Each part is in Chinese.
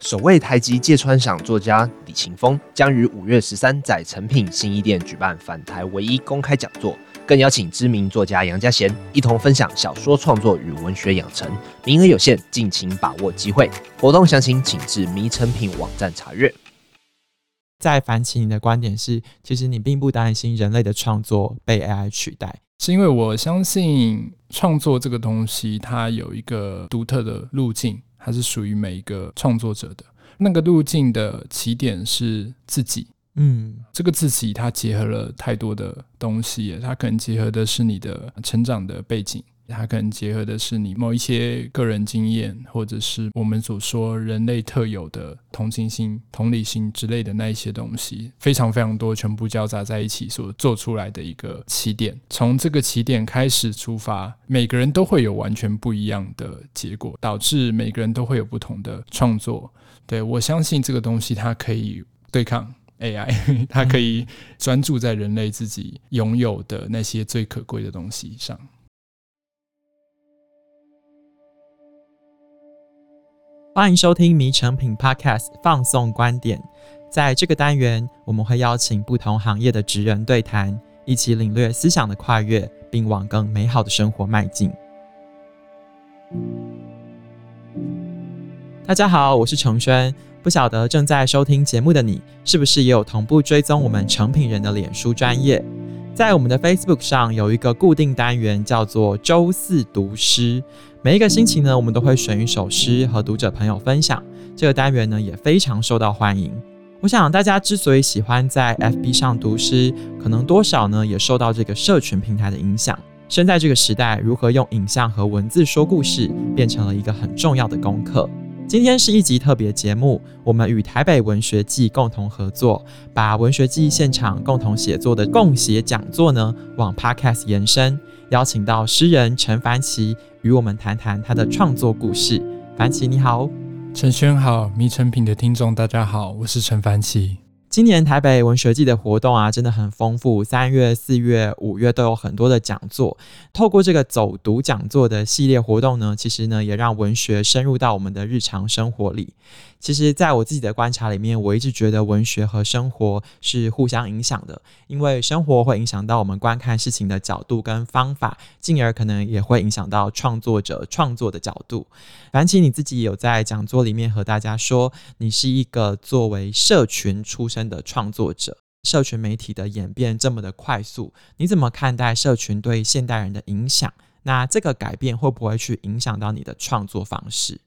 首位台籍芥川赏作家李勤峰将于五月十三在诚品新一店举办返台唯一公开讲座，更邀请知名作家杨家贤一同分享小说创作与文学养成。名额有限，敬请把握机会。活动详情请至迷诚品网站查阅。在凡奇，你的观点是，其实你并不担心人类的创作被 AI 取代，是因为我相信创作这个东西，它有一个独特的路径。它是属于每一个创作者的。那个路径的起点是自己，嗯，这个自己它结合了太多的东西，它可能结合的是你的成长的背景。它可能结合的是你某一些个人经验，或者是我们所说人类特有的同情心、同理心之类的那一些东西，非常非常多，全部交杂在一起所做出来的一个起点。从这个起点开始出发，每个人都会有完全不一样的结果，导致每个人都会有不同的创作。对，我相信这个东西，它可以对抗 AI，它可以专注在人类自己拥有的那些最可贵的东西上。欢迎收听《迷诚品 Podcast》放送观点。在这个单元，我们会邀请不同行业的职人对谈，一起领略思想的跨越，并往更美好的生活迈进。大家好，我是承轩。不晓得正在收听节目的你，是不是也有同步追踪我们成品人的脸书专业？在我们的 Facebook 上有一个固定单元，叫做“周四读诗”。每一个星期呢，我们都会选一首诗和读者朋友分享。这个单元呢，也非常受到欢迎。我想大家之所以喜欢在 FB 上读诗，可能多少呢，也受到这个社群平台的影响。生在这个时代，如何用影像和文字说故事，变成了一个很重要的功课。今天是一集特别节目，我们与台北文学季共同合作，把文学季现场共同写作的共写讲座呢，往 Podcast 延伸，邀请到诗人陈凡奇与我们谈谈他的创作故事。凡奇你好，陈轩好，迷成品的听众大家好，我是陈凡奇。今年台北文学季的活动啊，真的很丰富。三月、四月、五月都有很多的讲座。透过这个走读讲座的系列活动呢，其实呢，也让文学深入到我们的日常生活里。其实，在我自己的观察里面，我一直觉得文学和生活是互相影响的，因为生活会影响到我们观看事情的角度跟方法，进而可能也会影响到创作者创作的角度。凡奇，你自己有在讲座里面和大家说，你是一个作为社群出身的创作者，社群媒体的演变这么的快速，你怎么看待社群对现代人的影响？那这个改变会不会去影响到你的创作方式？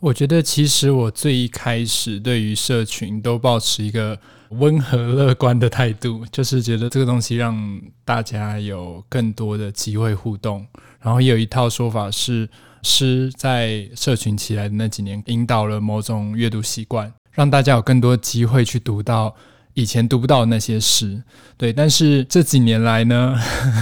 我觉得其实我最一开始对于社群都保持一个温和乐观的态度，就是觉得这个东西让大家有更多的机会互动。然后也有一套说法是，诗在社群起来的那几年，引导了某种阅读习惯，让大家有更多机会去读到以前读不到那些诗。对，但是这几年来呢，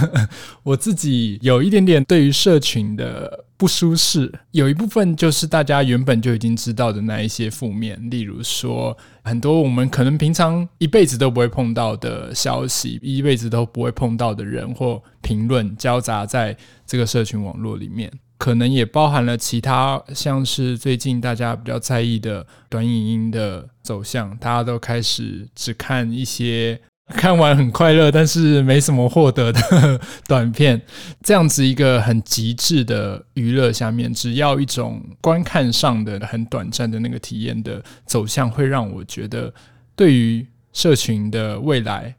我自己有一点点对于社群的。不舒适，有一部分就是大家原本就已经知道的那一些负面，例如说很多我们可能平常一辈子都不会碰到的消息，一辈子都不会碰到的人或评论，交杂在这个社群网络里面，可能也包含了其他，像是最近大家比较在意的短影音的走向，大家都开始只看一些。看完很快乐，但是没什么获得的短片，这样子一个很极致的娱乐下面，只要一种观看上的很短暂的那个体验的走向，会让我觉得对于社群的未来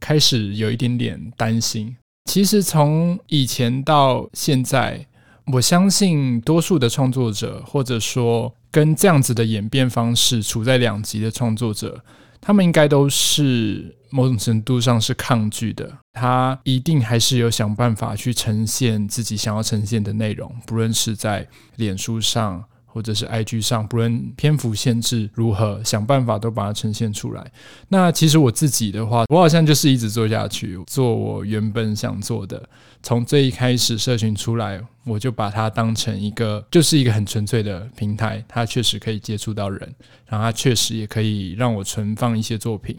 开始有一点点担心。其实从以前到现在，我相信多数的创作者，或者说跟这样子的演变方式处在两极的创作者，他们应该都是。某种程度上是抗拒的，他一定还是有想办法去呈现自己想要呈现的内容，不论是在脸书上或者是 IG 上，不论篇幅限制如何，想办法都把它呈现出来。那其实我自己的话，我好像就是一直做下去，做我原本想做的。从最一开始社群出来，我就把它当成一个，就是一个很纯粹的平台，它确实可以接触到人，然后它确实也可以让我存放一些作品。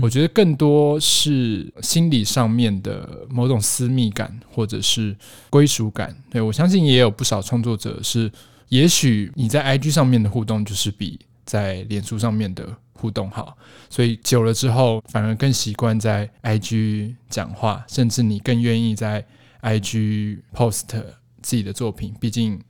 我觉得更多是心理上面的某种私密感，或者是归属感。对，我相信也有不少创作者是，也许你在 IG 上面的互动就是比在脸书上面的互动好，所以久了之后，反而更习惯在 IG 讲话，甚至你更愿意在 IG post 自己的作品。毕竟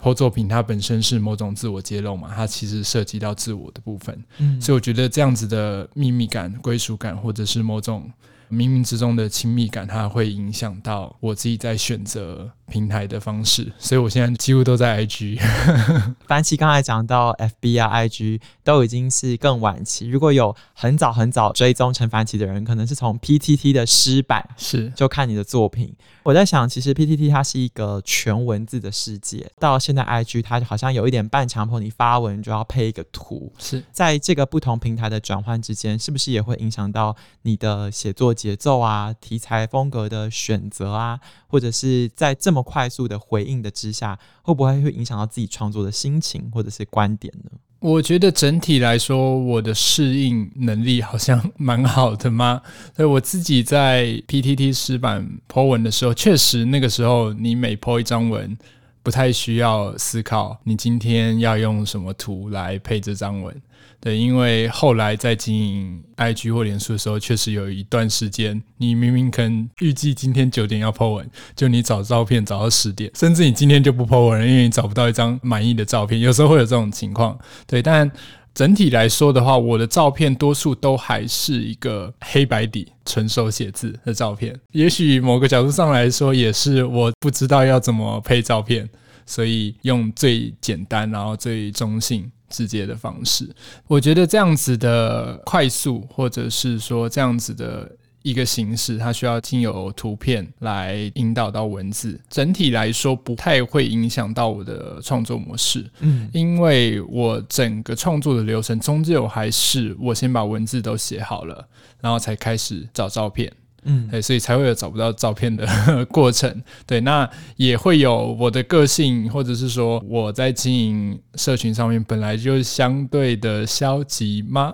po 作品它本身是某种自我揭露嘛，它其实涉及到自我的部分。嗯，所以我觉得这样子的秘密感、归属感，或者是某种。冥冥之中的亲密感，它会影响到我自己在选择平台的方式，所以我现在几乎都在 IG。凡奇刚才讲到 FB 啊，IG 都已经是更晚期。如果有很早很早追踪陈凡奇的人，可能是从 PTT 的诗版是就看你的作品。我在想，其实 PTT 它是一个全文字的世界，到现在 IG 它好像有一点半强迫你发文就要配一个图。是在这个不同平台的转换之间，是不是也会影响到你的写作节奏啊、题材风格的选择啊，或者是在这么快速的回应的之下，会不会会影响到自己创作的心情或者是观点呢？我觉得整体来说，我的适应能力好像蛮好的嘛。所以我自己在 PTT 诗版 po 文的时候，确实那个时候你每 po 一张文，不太需要思考你今天要用什么图来配这张文。对，因为后来在经营 IG 或脸书的时候，确实有一段时间，你明明可能预计今天九点要 po 文，就你找照片找到十点，甚至你今天就不 po 文了，因为你找不到一张满意的照片。有时候会有这种情况，对。但整体来说的话，我的照片多数都还是一个黑白底纯手写字的照片。也许某个角度上来说，也是我不知道要怎么配照片，所以用最简单然后最中性。直接的方式，我觉得这样子的快速，或者是说这样子的一个形式，它需要经由图片来引导到文字。整体来说，不太会影响到我的创作模式。嗯，因为我整个创作的流程终究还是我先把文字都写好了，然后才开始找照片。嗯，对，所以才会有找不到照片的 过程。对，那也会有我的个性，或者是说我在经营社群上面本来就相对的消极吗？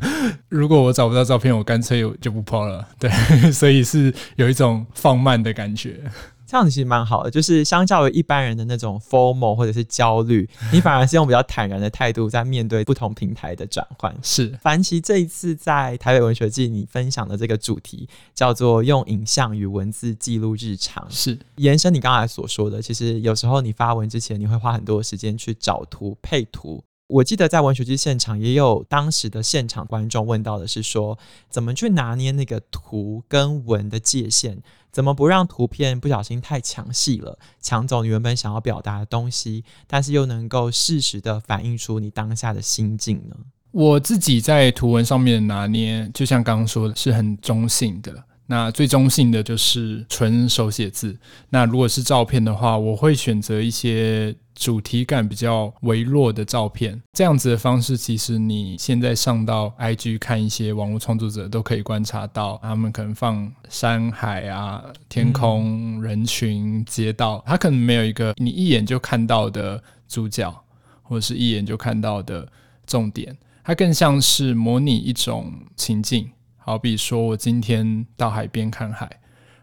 如果我找不到照片，我干脆就不 po 了。对，所以是有一种放慢的感觉。这样子其实蛮好的，就是相较于一般人的那种 formal 或者是焦虑，你反而是用比较坦然的态度在面对不同平台的转换。是，凡奇这一次在台北文学季你分享的这个主题叫做“用影像与文字记录日常”，是延伸你刚才所说的，其实有时候你发文之前，你会花很多时间去找图配图。我记得在文学季现场也有当时的现场观众问到的是说，怎么去拿捏那个图跟文的界限，怎么不让图片不小心太抢戏了，抢走你原本想要表达的东西，但是又能够适时的反映出你当下的心境呢？我自己在图文上面拿捏，就像刚刚说的，是很中性的。那最中性的就是纯手写字。那如果是照片的话，我会选择一些主题感比较微弱的照片。这样子的方式，其实你现在上到 IG 看一些网络创作者，都可以观察到，他们可能放山海啊、天空、人群、街道，他可能没有一个你一眼就看到的主角，或者是一眼就看到的重点，它更像是模拟一种情境。好比说，我今天到海边看海，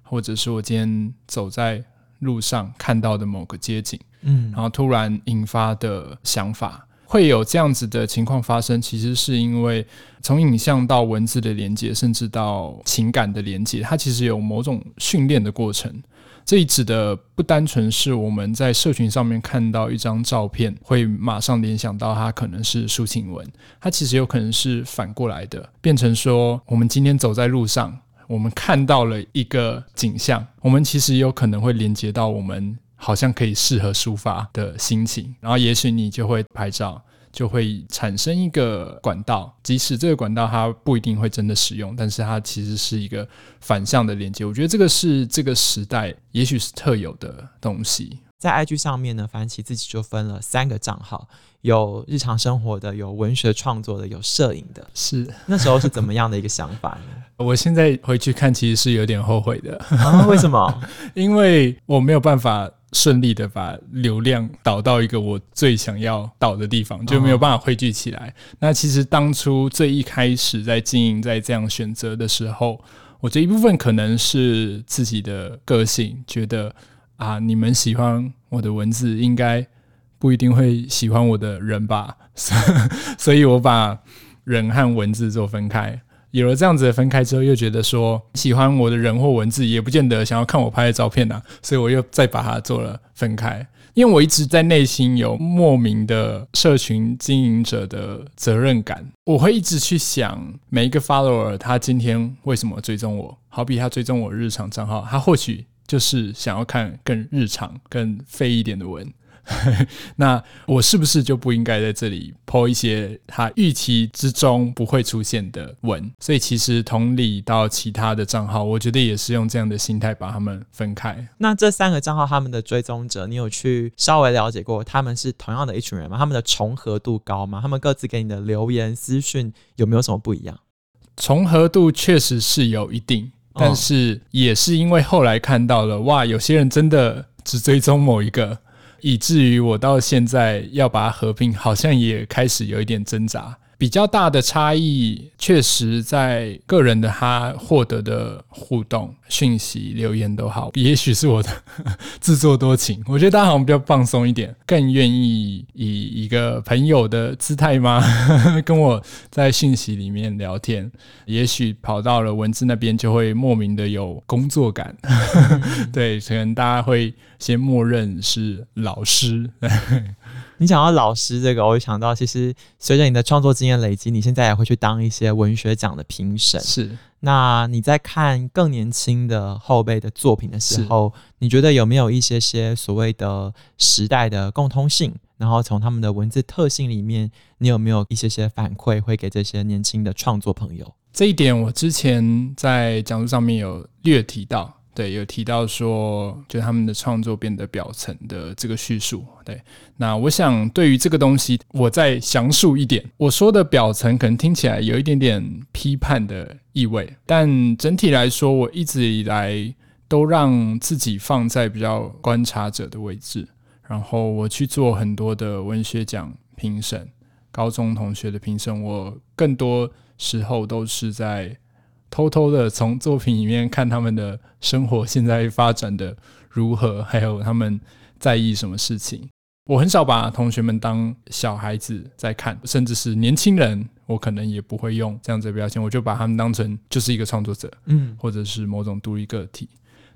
或者是我今天走在路上看到的某个街景，嗯，然后突然引发的想法，会有这样子的情况发生，其实是因为从影像到文字的连接，甚至到情感的连接，它其实有某种训练的过程。这里指的不单纯是我们在社群上面看到一张照片，会马上联想到它可能是抒情文，它其实有可能是反过来的，变成说我们今天走在路上，我们看到了一个景象，我们其实有可能会连接到我们好像可以适合抒发的心情，然后也许你就会拍照。就会产生一个管道，即使这个管道它不一定会真的使用，但是它其实是一个反向的连接。我觉得这个是这个时代也许是特有的东西。在 IG 上面呢，凡奇自己就分了三个账号，有日常生活的，有文学创作的，有摄影的。是那时候是怎么样的一个想法呢？我现在回去看，其实是有点后悔的。啊，为什么？因为我没有办法。顺利的把流量导到一个我最想要导的地方，就没有办法汇聚起来。那其实当初最一开始在经营，在这样选择的时候，我觉得一部分可能是自己的个性，觉得啊，你们喜欢我的文字，应该不一定会喜欢我的人吧，所以我把人和文字做分开。有了这样子的分开之后，又觉得说喜欢我的人或文字也不见得想要看我拍的照片呐，所以我又再把它做了分开。因为我一直在内心有莫名的社群经营者的责任感，我会一直去想每一个 follower 他今天为什么追踪我，好比他追踪我日常账号，他或许就是想要看更日常、更废一点的文。那我是不是就不应该在这里 po 一些他预期之中不会出现的文？所以其实同理到其他的账号，我觉得也是用这样的心态把他们分开。那这三个账号他们的追踪者，你有去稍微了解过他们是同样的一群人吗？他们的重合度高吗？他们各自给你的留言私讯有没有什么不一样？重合度确实是有一定，但是也是因为后来看到了，哇，有些人真的只追踪某一个。以至于我到现在要把它合并，好像也开始有一点挣扎。比较大的差异，确实在个人的他获得的互动、讯息、留言都好，也许是我的 自作多情。我觉得大家好像比较放松一点，更愿意以一个朋友的姿态吗？跟我在讯息里面聊天。也许跑到了文字那边，就会莫名的有工作感。对，可能大家会先默认是老师。你讲到老师这个，我就想到，其实随着你的创作经验累积，你现在也会去当一些文学奖的评审。是，那你在看更年轻的后辈的作品的时候，你觉得有没有一些些所谓的时代的共通性？然后从他们的文字特性里面，你有没有一些些反馈会给这些年轻的创作朋友？这一点我之前在讲座上面有略提到。对，有提到说，就他们的创作变得表层的这个叙述。对，那我想对于这个东西，我再详述一点。我说的表层可能听起来有一点点批判的意味，但整体来说，我一直以来都让自己放在比较观察者的位置，然后我去做很多的文学奖评审，高中同学的评审，我更多时候都是在。偷偷的从作品里面看他们的生活现在发展的如何，还有他们在意什么事情。我很少把同学们当小孩子在看，甚至是年轻人，我可能也不会用这样子的标签，我就把他们当成就是一个创作者，嗯，或者是某种独立个体。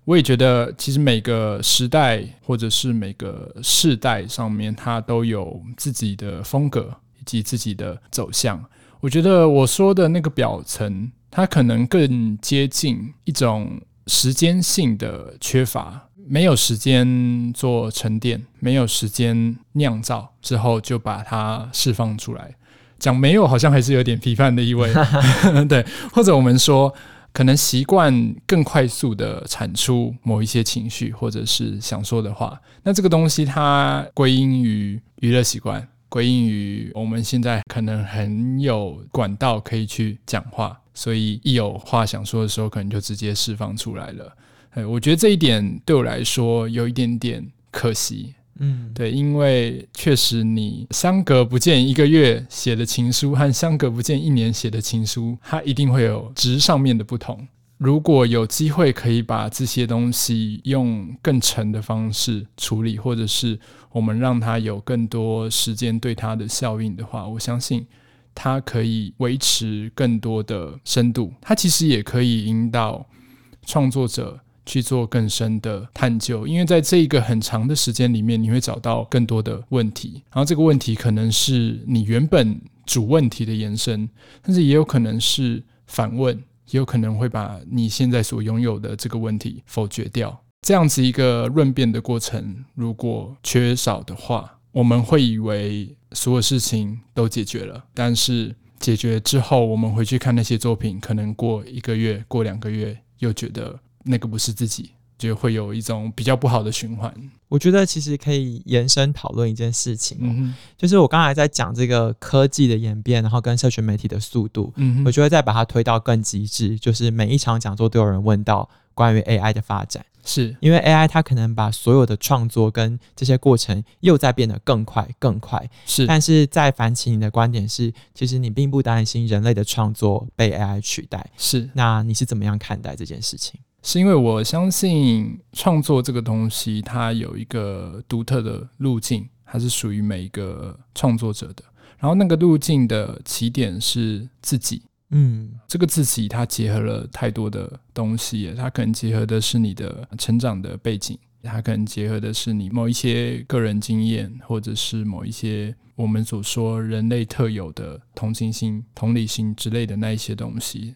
我也觉得，其实每个时代或者是每个世代上面，它都有自己的风格以及自己的走向。我觉得我说的那个表层。它可能更接近一种时间性的缺乏，没有时间做沉淀，没有时间酿造之后就把它释放出来。讲没有好像还是有点批判的意味，对。或者我们说，可能习惯更快速的产出某一些情绪或者是想说的话，那这个东西它归因于娱乐习惯，归因于我们现在可能很有管道可以去讲话。所以一有话想说的时候，可能就直接释放出来了。哎，我觉得这一点对我来说有一点点可惜。嗯，对，因为确实你相隔不见一个月写的情书和相隔不见一年写的情书，它一定会有值上面的不同。如果有机会可以把这些东西用更沉的方式处理，或者是我们让它有更多时间对它的效应的话，我相信。它可以维持更多的深度，它其实也可以引导创作者去做更深的探究，因为在这一个很长的时间里面，你会找到更多的问题，然后这个问题可能是你原本主问题的延伸，但是也有可能是反问，也有可能会把你现在所拥有的这个问题否决掉。这样子一个论辩的过程，如果缺少的话，我们会以为所有事情都解决了，但是解决之后，我们回去看那些作品，可能过一个月、过两个月，又觉得那个不是自己，就会有一种比较不好的循环。我觉得其实可以延伸讨论一件事情，嗯，就是我刚才在讲这个科技的演变，然后跟社群媒体的速度，嗯，我觉得再把它推到更极致，就是每一场讲座都有人问到关于 AI 的发展。是因为 AI 它可能把所有的创作跟这些过程又在变得更快更快，是。但是在凡奇，你的观点是，其实你并不担心人类的创作被 AI 取代，是。那你是怎么样看待这件事情？是因为我相信创作这个东西，它有一个独特的路径它是属于每一个创作者的。然后那个路径的起点是自己，嗯，这个自己它结合了太多的东西，它可能结合的是你的成长的背景，它可能结合的是你某一些个人经验，或者是某一些我们所说人类特有的同情心、同理心之类的那一些东西。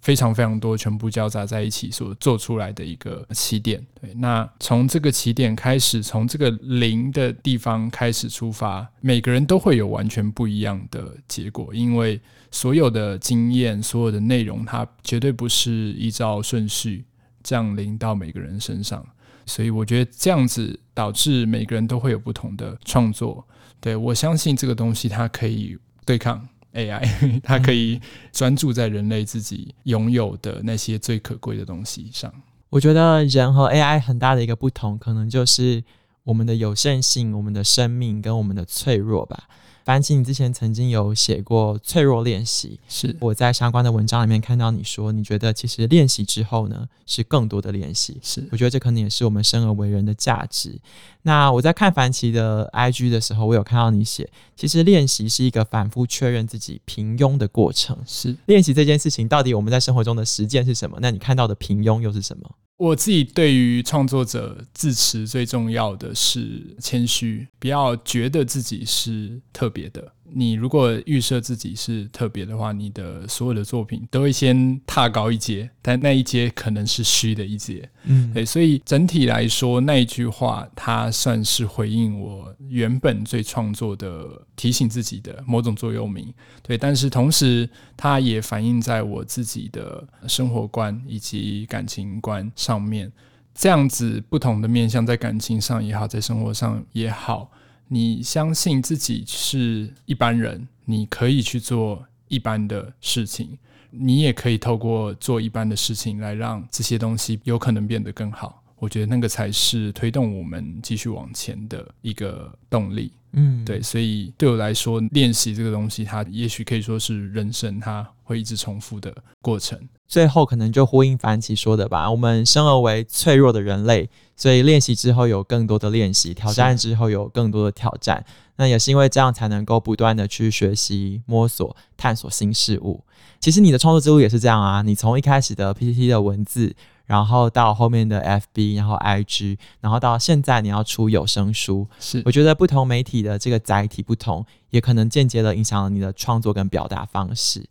非常非常多，全部交杂在一起所做出来的一个起点。对，那从这个起点开始，从这个零的地方开始出发，每个人都会有完全不一样的结果，因为所有的经验、所有的内容，它绝对不是依照顺序降临到每个人身上。所以，我觉得这样子导致每个人都会有不同的创作。对，我相信这个东西，它可以对抗。AI，它可以专注在人类自己拥有的那些最可贵的东西上。我觉得人和 AI 很大的一个不同，可能就是我们的有限性、我们的生命跟我们的脆弱吧。凡琪，你之前曾经有写过脆弱练习，是我在相关的文章里面看到你说，你觉得其实练习之后呢，是更多的练习。是，我觉得这可能也是我们生而为人的价值。那我在看凡奇的 IG 的时候，我有看到你写，其实练习是一个反复确认自己平庸的过程。是，练习这件事情，到底我们在生活中的实践是什么？那你看到的平庸又是什么？我自己对于创作者自持最重要的是谦虚，不要觉得自己是特别的。你如果预设自己是特别的话，你的所有的作品都会先踏高一阶，但那一阶可能是虚的一阶。嗯，对，所以整体来说，那一句话它算是回应我原本最创作的提醒自己的某种座右铭。对，但是同时它也反映在我自己的生活观以及感情观上面。这样子不同的面向，在感情上也好，在生活上也好。你相信自己是一般人，你可以去做一般的事情，你也可以透过做一般的事情来让这些东西有可能变得更好。我觉得那个才是推动我们继续往前的一个动力。嗯，对，所以对我来说，练习这个东西，它也许可以说是人生，它会一直重复的过程。最后，可能就呼应凡奇说的吧。我们生而为脆弱的人类，所以练习之后有更多的练习，挑战之后有更多的挑战。那也是因为这样，才能够不断的去学习、摸索、探索新事物。其实你的创作之路也是这样啊。你从一开始的 PPT 的文字。然后到后面的 FB，然后 IG，然后到现在你要出有声书，是我觉得不同媒体的这个载体不同，也可能间接的影响了你的创作跟表达方式。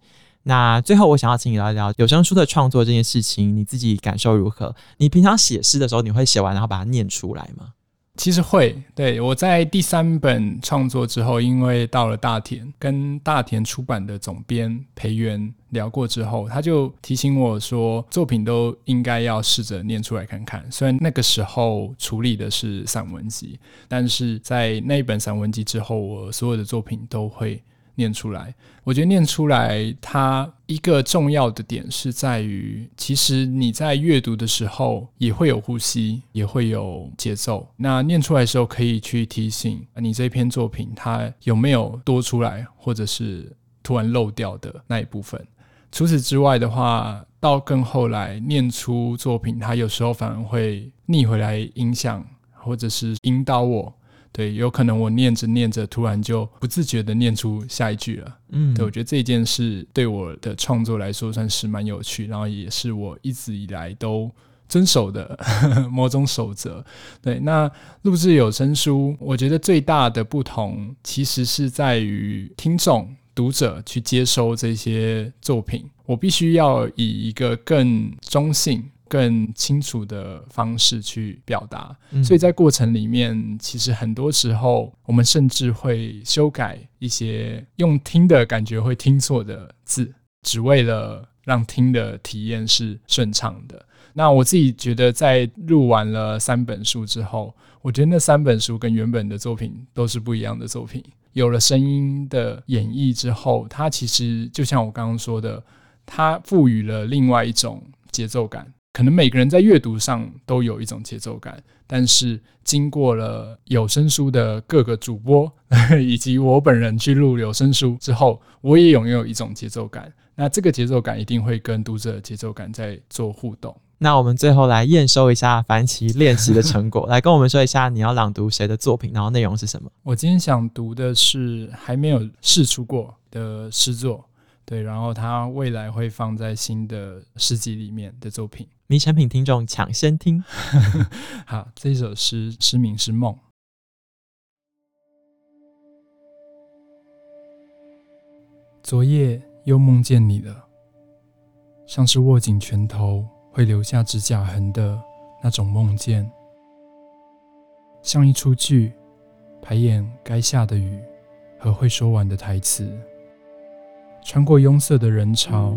那最后我想要请你聊一聊有声书的创作这件事情，你自己感受如何？你平常写诗的时候，你会写完然后把它念出来吗？其实会，对，我在第三本创作之后，因为到了大田，跟大田出版的总编裴元聊过之后，他就提醒我说，作品都应该要试着念出来看看。虽然那个时候处理的是散文集，但是在那一本散文集之后，我所有的作品都会。念出来，我觉得念出来，它一个重要的点是在于，其实你在阅读的时候也会有呼吸，也会有节奏。那念出来的时候，可以去提醒你这篇作品它有没有多出来，或者是突然漏掉的那一部分。除此之外的话，到更后来念出作品，它有时候反而会逆回来影响，或者是引导我。对，有可能我念着念着，突然就不自觉的念出下一句了。嗯，对，我觉得这件事对我的创作来说算是蛮有趣，然后也是我一直以来都遵守的呵呵 某种守则。对，那录制有声书，我觉得最大的不同其实是在于听众、读者去接收这些作品，我必须要以一个更中性。更清楚的方式去表达，所以在过程里面，其实很多时候我们甚至会修改一些用听的感觉会听错的字，只为了让听的体验是顺畅的。那我自己觉得，在录完了三本书之后，我觉得那三本书跟原本的作品都是不一样的作品。有了声音的演绎之后，它其实就像我刚刚说的，它赋予了另外一种节奏感。可能每个人在阅读上都有一种节奏感，但是经过了有声书的各个主播以及我本人去录有声书之后，我也拥有一种节奏感。那这个节奏感一定会跟读者的节奏感在做互动。那我们最后来验收一下凡奇练习的成果，来跟我们说一下你要朗读谁的作品，然后内容是什么？我今天想读的是还没有试出过的诗作，对，然后它未来会放在新的诗集里面的作品。迷诚品听众抢先听，好，这首诗诗名是《梦》。昨夜又梦见你了，像是握紧拳头会留下指甲痕的那种梦见，像一出剧，排演该下的雨和会说完的台词，穿过拥塞的人潮，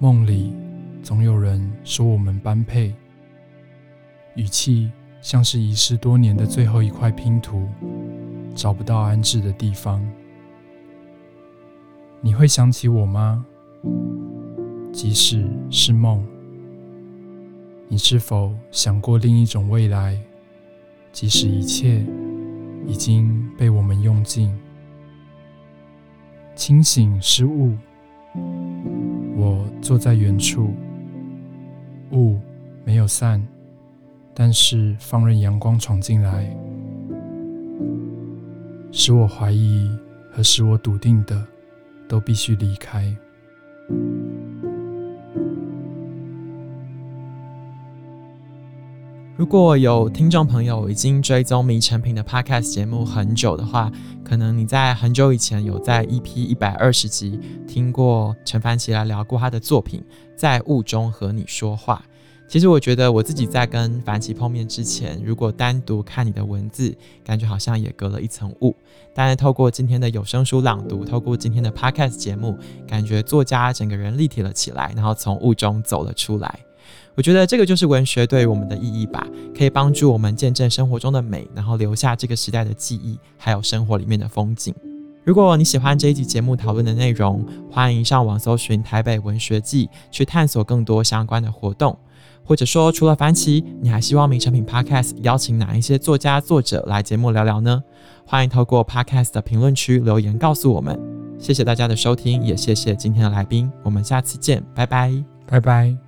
梦里。总有人说我们般配，语气像是遗失多年的最后一块拼图，找不到安置的地方。你会想起我吗？即使是梦，你是否想过另一种未来？即使一切已经被我们用尽，清醒是雾，我坐在远处。雾没有散，但是放任阳光闯进来，使我怀疑和使我笃定的，都必须离开。如果有听众朋友已经追踪迷诚品的 Podcast 节目很久的话，可能你在很久以前有在 EP 一百二十集听过陈凡琪来聊过他的作品。在雾中和你说话。其实我觉得我自己在跟凡奇碰面之前，如果单独看你的文字，感觉好像也隔了一层雾。但是透过今天的有声书朗读，透过今天的 Podcast 节目，感觉作家整个人立体了起来，然后从雾中走了出来。我觉得这个就是文学对于我们的意义吧，可以帮助我们见证生活中的美，然后留下这个时代的记忆，还有生活里面的风景。如果你喜欢这一集节目讨论的内容，欢迎上网搜寻台北文学季，去探索更多相关的活动。或者说，除了凡奇，你还希望迷诚品 Podcast 邀请哪一些作家作者来节目聊聊呢？欢迎透过 Podcast 的评论区留言告诉我们。谢谢大家的收听，也谢谢今天的来宾，我们下次见，拜拜，拜拜。